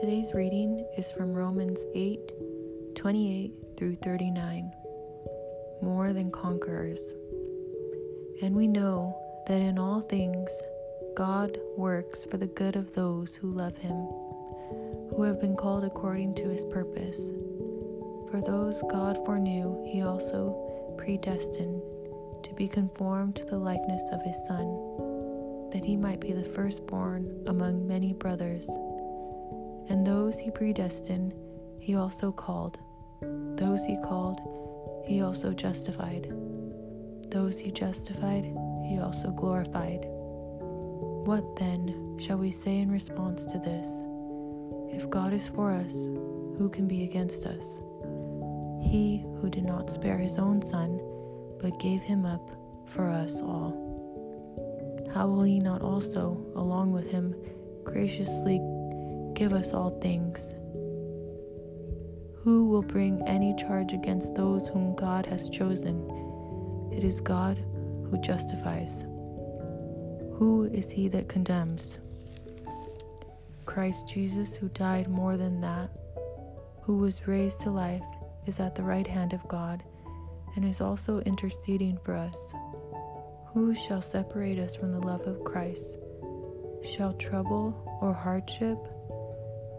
Today's reading is from Romans 8 28 through 39. More than conquerors. And we know that in all things God works for the good of those who love Him, who have been called according to His purpose. For those God foreknew, He also predestined to be conformed to the likeness of His Son, that He might be the firstborn among many brothers. And those He predestined, He also called. Those He called, He also justified. Those He justified, He also glorified. What then shall we say in response to this? If God is for us, who can be against us? He who did not spare his own son, but gave him up for us all. How will he not also, along with him, graciously give us all things? Who will bring any charge against those whom God has chosen? It is God who justifies. Who is he that condemns? Christ Jesus, who died more than that, who was raised to life, is at the right hand of God, and is also interceding for us. Who shall separate us from the love of Christ? Shall trouble, or hardship,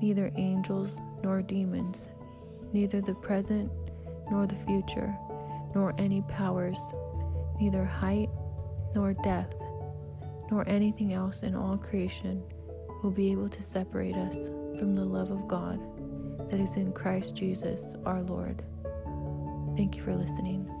neither angels nor demons, neither the present nor the future, nor any powers, neither height nor depth, nor anything else in all creation will be able to separate us from the love of God that is in Christ Jesus our Lord. Thank you for listening.